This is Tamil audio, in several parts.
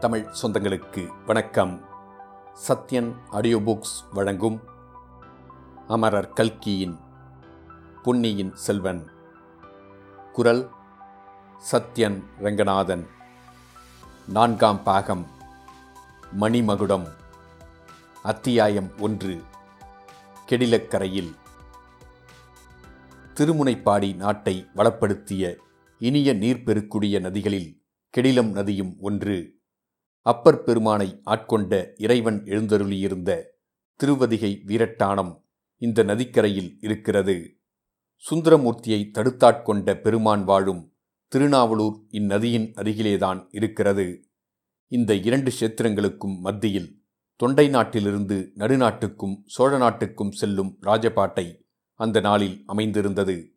தமிழ் சொந்தங்களுக்கு வணக்கம். சத்யன் ஆடியோ புக்ஸ் வழங்கும் அமரர் கல்கியின் பொன்னியின் செல்வன். குரல் சத்யன் ரங்கநாதன். நான்காம் பாகம் மணிமகுடம். அத்தியாயம் ஒன்று கெடிலக்கரையில். திருமுனைப்பாடி நாட்டை வளப்படுத்திய இனிய நீர்பெருக்குடிய நதிகளில் கெடிலம் நதியும் ஒன்று. அப்பர் பெருமானை ஆட்கொண்ட இறைவன் எழுந்தருளியிருந்த திருவதிகை வீரட்டானம் இந்த நதிக்கரையில் இருக்கிறது. சுந்தரமூர்த்தியை தடுத்தாட்கொண்ட பெருமான் வாழும் திருநாவலூர் இந்நதியின் அருகிலேதான் இருக்கிறது. இந்த இரண்டு கஷேத்திரங்களுக்கும் மத்தியில் தொண்டை நாட்டிலிருந்து நடுநாட்டுக்கும் சோழ நாட்டுக்கும் செல்லும் ராஜபாட்டை அந்த நாளில் அமைந்திருந்தது.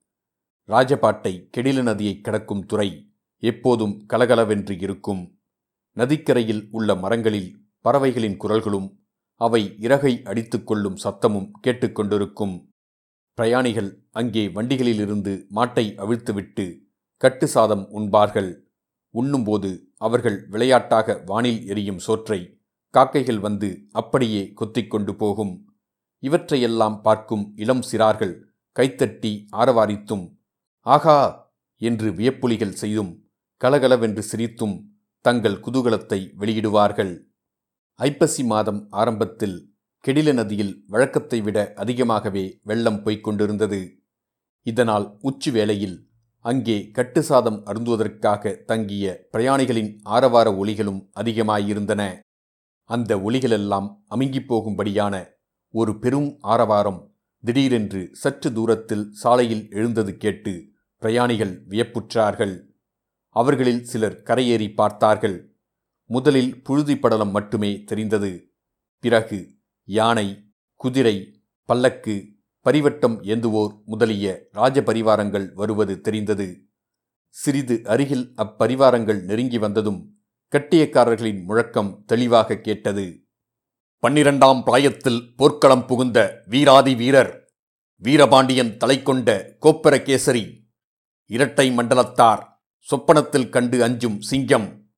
ராஜபாட்டை கெடில நதியை கடக்கும் துறை எப்போதும் கலகலவென்று இருக்கும். நதிக்கரையில் உள்ள மரங்களில் பறவைகளின் குரல்களும் அவை இறகை அடித்துக்கொள்ளும் சத்தமும் கேட்டுக்கொண்டிருக்கும் பிரயாணிகள் அங்கே வண்டிகளிலிருந்து மாட்டை அவிழ்த்துவிட்டு கட்டு சாதம் உண்பார்கள். உண்ணும்போது அவர்கள் விளையாட்டாக வானில் எரியும் சோற்றை காக்கைகள் வந்து அப்படியே கொத்திக்கொண்டு போகும். இவற்றையெல்லாம் பார்க்கும் இளம் சிறார்கள் கைத்தட்டி ஆரவாரித்தும் ஆகா! என்று வியப்புலிகள் செய்தும் கலகலவென்று சிரித்தும் தங்கள் குதூகலத்தை வெளியிடுவார்கள். ஐப்பசி மாதம் ஆரம்பத்தில் கெடில நதியில் வழக்கத்தை விட அதிகமாகவே வெள்ளம் போய்க் கொண்டிருந்தது. இதனால் உச்சி வேளையில் அங்கே கட்டு சாதம் அருந்துவதற்காக தங்கிய பிரயாணிகளின் ஆரவார ஒலிகளும் அதிகமாயிருந்தன. அந்த ஒலிகளெல்லாம் அமுங்கிப் போகும்படியான ஒரு பெரும் ஆரவாரம் திடீரென்று சற்று தூரத்தில் சாலையில் எழுந்தது கேட்டு பிரயாணிகள் வியப்புற்றார்கள். அவர்களில் சிலர் கரையேறி பார்த்தார்கள். முதலில் புழுதி படலம் மட்டுமே தெரிந்தது. பிறகு யானை குதிரை பல்லக்கு பரிவட்டம் ஏந்துவோர் முதலிய ராஜபரிவாரங்கள் வருவது தெரிந்தது. சிறிது அருகில் அப்பரிவாரங்கள் நெருங்கி வந்ததும் கட்டியக்காரர்களின் முழக்கம் தெளிவாக கேட்டது. பன்னிரண்டாம் பிராயத்தில் போர்க்களம் புகுந்த வீராதி வீரர் வீரபாண்டியன் தலை கொண்ட கோப்பரகேசரி இரட்டை மண்டலத்தார் சொப்பனத்தில் கண்டு அஞ்சும் சிங்கம்.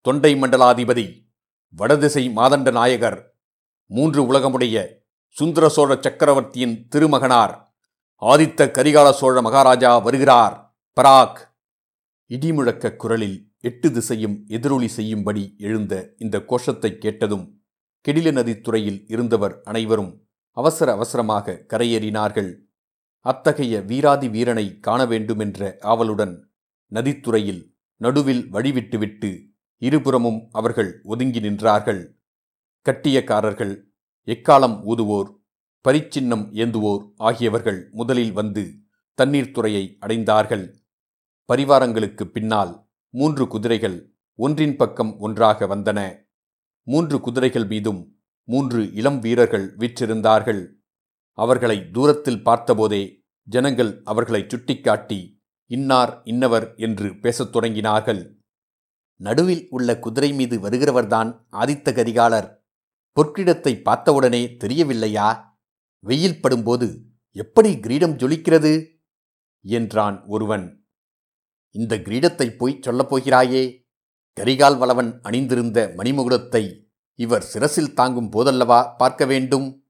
தொண்டை மண்டலாதிபதி வடதிசை மாதண்ட நாயகர் மூன்று உலகமுடைய சுந்தர சோழ சக்கரவர்த்தியின் திருமகனார் ஆதித்த கரிகால சோழ மகாராஜா வருகிறார். பராக். இடிமுழக்க குரலில் எட்டு திசையும் எதிரொலி செய்யும்படி எழுந்த இந்த கோஷத்தை கேட்டதும் கெடில நதித்துறையில் இருந்தவர் அனைவரும் அவசர அவசரமாக கரையேறினார்கள். அத்தகைய வீராதி வீரனை காண வேண்டுமென்ற ஆவலுடன் நதித்துறையில் நடுவில் வழிவிட்டுவிட்டு இருபுறமும் அவர்கள் ஒதுங்கி நின்றார்கள். கட்டியக்காரர்கள் எக்காலம் ஊதுவோர் பரிச்சின்னம் ஏந்துவோர் ஆகியவர்கள் முதலில் வந்து தண்ணீர் துறையை அடைந்தார்கள். பரிவாரங்களுக்கு பின்னால் மூன்று குதிரைகள் ஒன்றின் பக்கம் ஒன்றாக வந்தன. மூன்று குதிரைகள் மீதும் மூன்று இளம் வீரர்கள் விற்றிருந்தார்கள். அவர்களை தூரத்தில் பார்த்தபோதே ஜனங்கள் அவர்களை சுட்டிக்காட்டி இன்னார் இன்னவர் என்று பேசத் தொடங்கினார்கள். நடுவில் உள்ள குதிரை மீது வருகிறவர்தான் ஆதித்த கரிகாலர். பொற்கிடத்தை பார்த்தவுடனே தெரியவில்லையா? வெயில் படும்போது எப்படி கிரீடம் ஜொலிக்கிறது? என்றான் ஒருவன். இந்த கிரீடத்தை போய் சொல்லப் போகிறாயே? கரிகால் வளவன் அணிந்திருந்த மணிமுகுடத்தை இவர் சிரசில் தாங்கும் போதல்லவா பார்க்க வேண்டும்?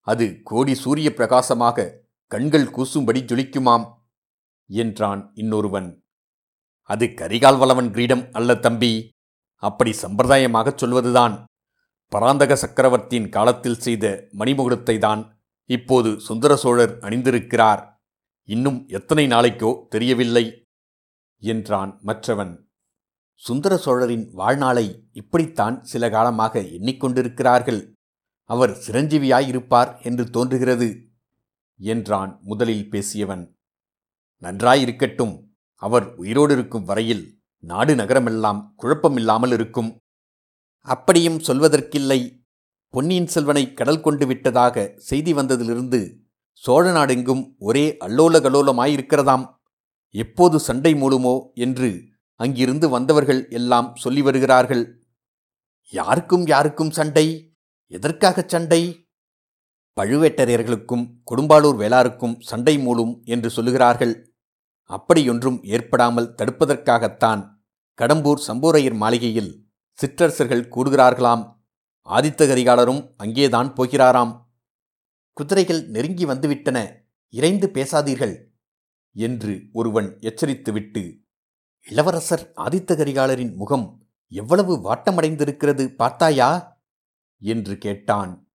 அது கோடி சூரிய பிரகாசமாக கண்கள் கூசும்படி ஜொலிக்குமாம். என்றான் இன்னொருவன். அது கரிகால் வளவன் கிரீடம் அல்ல தம்பி. அப்படி சம்பிரதாயமாகச் சொல்வதுதான். பராந்தக சக்கரவர்த்தியின் காலத்தில் செய்த மணிமுகுடத்தை தான் இப்போது சுந்தர சோழர் அணிந்திருக்கிறார். இன்னும் எத்தனை நாளைக்கோ தெரியவில்லை என்றான் மற்றவன். சுந்தர சோழரின் வாழ்நாளை இப்படித்தான் சில காலமாக எண்ணிக்கொண்டிருக்கிறார்கள். அவர் சிரஞ்சீவியாயிருப்பார் என்று தோன்றுகிறது என்றான் முதலில் பேசியவன். நன்றாயிருக்கட்டும். அவர் உயிரோடு இருக்கும் வரையில் நாடு நகரமெல்லாம் குழப்பமில்லாமல் இருக்கும் அப்படியும் சொல்வதற்கில்லை. பொன்னியின் செல்வனை கடல் கொண்டு விட்டதாக செய்தி வந்ததிலிருந்து சோழ நாடெங்கும் ஒரே அல்லோல கலோலமாயிருக்கிறதாம் எப்போது சண்டை மூலுமோ என்று அங்கிருந்து வந்தவர்கள் எல்லாம் சொல்லி வருகிறார்கள். யாருக்கும் யாருக்கும் சண்டை? எதற்காக சண்டை? பழுவேட்டரையர்களுக்கும் கொடும்பாளூர் வேளாருக்கும் சண்டை மூலும் என்று சொல்லுகிறார்கள். அப்படியொன்றும் ஏற்படாமல் தடுப்பதற்காகத்தான் கடம்பூர் சம்போரையர் மாளிகையில் சிற்றரசர்கள் கூடுகிறார்களாம். ஆதித்த கரிகாலரும் அங்கேதான் போகிறாராம். குதிரைகள் நெருங்கி வந்துவிட்டன. இறைந்து பேசாதீர்கள் என்று ஒருவன் எச்சரித்துவிட்டு இளவரசர் ஆதித்த கரிகாலரின் முகம் எவ்வளவு வாட்டமடைந்திருக்கிறது பார்த்தாயா? என்று கேட்டான்.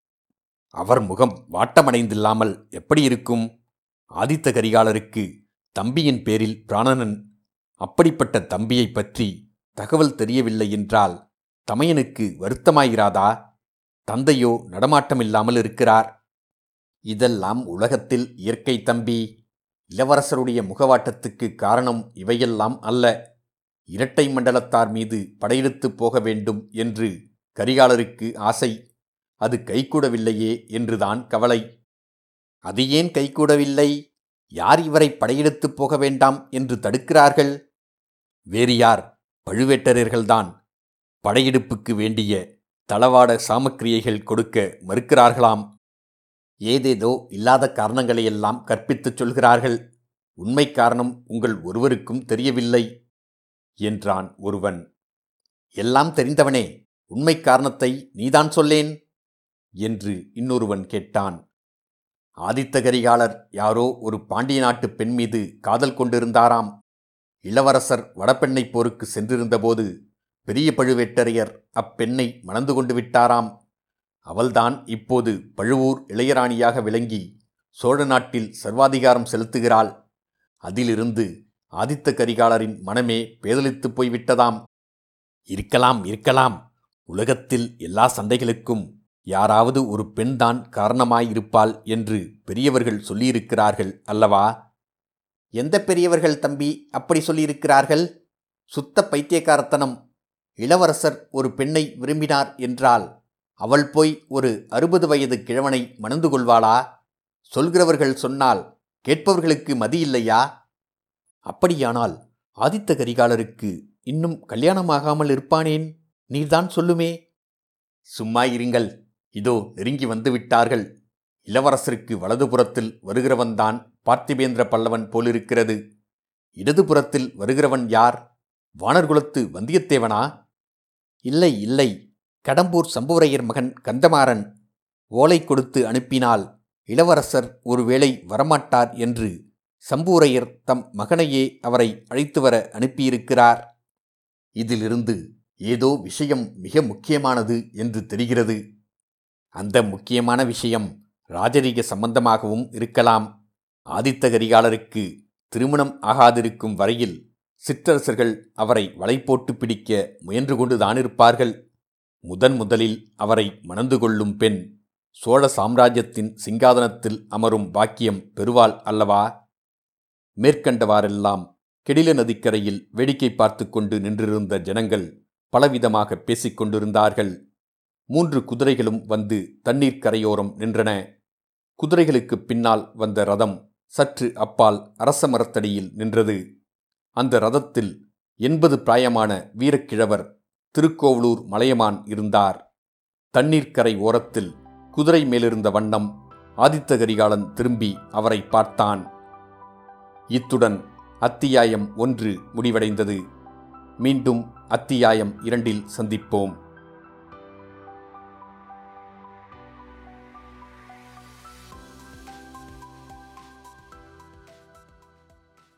அவர் முகம் வாட்டமடைந்தில்லாமல் எப்படி இருக்கும்? ஆதித்த கரிகாலருக்கு தம்பியின் பேரில் பிராணனன் அப்படிப்பட்ட தம்பியைப் பற்றி தகவல் தெரியவில்லை என்றால் தமையனுக்கு வருத்தமாயிராதா? தந்தையோ நடமாட்டமில்லாமல் இருக்கிறார். இதெல்லாம் உலகத்தில் இயற்கை தம்பி. இளவரசருடைய முகவாட்டத்துக்கு காரணம் இவையெல்லாம் அல்ல. இரட்டை மண்டலத்தார் மீது படையெடுத்துப் போக வேண்டும் என்று கரிகாலருக்கு ஆசை. அது கைகூடவில்லையே என்றுதான் கவலை. அது ஏன் கைகூடவில்லை? யார் இவரை படையெடுத்துப் போக வேண்டாம் என்று தடுக்கிறார்கள்? வேறு யார்? பழுவேட்டரர்கள்தான். படையெடுப்புக்கு வேண்டிய தளவாட சாமக்கிரியைகள் கொடுக்க மறுக்கிறார்களாம். ஏதேதோ இல்லாத காரணங்களையெல்லாம் கற்பித்துச் சொல்கிறார்கள். உண்மை காரணம் உங்கள் ஒருவருக்கும் தெரியவில்லை என்றான் ஒருவன். எல்லாம் தெரிந்தவனே உண்மை காரணத்தை நீதான் சொல்லேன் என்று இன்னொருவன் கேட்டான். ஆதித்த கரிகாலர் யாரோ ஒரு பாண்டிய நாட்டு பெண் மீது காதல் கொண்டிருந்தாராம். இளவரசர் வடபெண்ணை போருக்கு சென்றிருந்தபோது பெரிய பழுவேட்டரையர் அப்பெண்ணை மணந்து கொண்டு விட்டாராம். அவள்தான் இப்போது பழுவூர் இளையராணியாக விளங்கி சோழ நாட்டில் சர்வாதிகாரம் செலுத்துகிறாள். அதிலிருந்து ஆதித்த கரிகாலரின் மனமே பேதலித்துப் போய்விட்டதாம். இருக்கலாம் இருக்கலாம். உலகத்தில் எல்லா சண்டைகளுக்கும் யாராவது ஒரு பெண்தான் காரணமாயிருப்பாள் என்று பெரியவர்கள் சொல்லியிருக்கிறார்கள் அல்லவா? எந்த பெரியவர்கள் தம்பி அப்படி சொல்லியிருக்கிறார்கள்? சுத்த பைத்தியக்காரத்தனம். இளவரசர் ஒரு பெண்ணை விரும்பினார் என்றால் அவள் போய் ஒரு அறுபது வயது கிழவனை மணந்து கொள்வாளா? சொல்கிறவர்கள் சொன்னால் கேட்பவர்களுக்கு மதியில்லையா? அப்படியானால் ஆதித்த கரிகாலருக்கு இன்னும் கல்யாணமாகாமல் இருப்பானேன்? நீர்தான் சொல்லுமே. சும்மா இருங்கள். இதோ நெருங்கி வந்து விட்டார்கள். இளவரசருக்கு வலதுபுறத்தில் வருகிறவன்தான் பார்த்திபேந்திர பல்லவன் போலிருக்கிறது. இடதுபுறத்தில் வருகிறவன் யார்? வானர்குலத்து வந்தியத்தேவனா? இல்லை இல்லை. கடம்பூர் சம்புவரையர் மகன் கந்தமாறன் ஓலை கொடுத்து அனுப்பினால் இளவரசர் ஒருவேளை வரமாட்டார் என்று சம்பூரையர் தம் மகனையே அவரை அழைத்து வர அனுப்பியிருக்கிறார். இதிலிருந்து ஏதோ விஷயம் மிக முக்கியமானது என்று தெரிகிறது. அந்த முக்கியமான விஷயம் ராஜரீக சம்பந்தமாகவும் இருக்கலாம். ஆதித்த கரிகாலருக்கு திருமணம் ஆகாதிருக்கும் வரையில் சிற்றரசர்கள் அவரை வலை போட்டு பிடிக்க முயன்று கொண்டுதானிருப்பார்கள் முதன் முதலில் அவரை மணந்து கொள்ளும் பெண் சோழ சாம்ராஜ்யத்தின் சிங்காதனத்தில் அமரும் பாக்கியம் பெறுவாள் அல்லவா? மேற்கண்டவாறெல்லாம் கெடில நதிக்கரையில் வேடிக்கை பார்த்து கொண்டு நின்றிருந்த ஜனங்கள் பலவிதமாக பேசிக் கொண்டிருந்தார்கள். மூன்று குதிரைகளும் வந்து தண்ணீர் கரையோரம் நின்றன. குதிரைகளுக்கு பின்னால் வந்த ரதம் சற்று அப்பால் அரச மரத்தடியில் நின்றது. அந்த ரதத்தில் எண்பது பிராயமான வீரக்கிழவர் திருக்கோவலூர் மலையமான் இருந்தார். தண்ணீர்க்கரை ஓரத்தில் குதிரை மேலிருந்த வண்ணம் ஆதித்த கரிகாலன் திரும்பி அவரை பார்த்தான். இத்துடன் அத்தியாயம் ஒன்று முடிவடைந்தது. மீண்டும் அத்தியாயம் இரண்டில் சந்திப்போம்.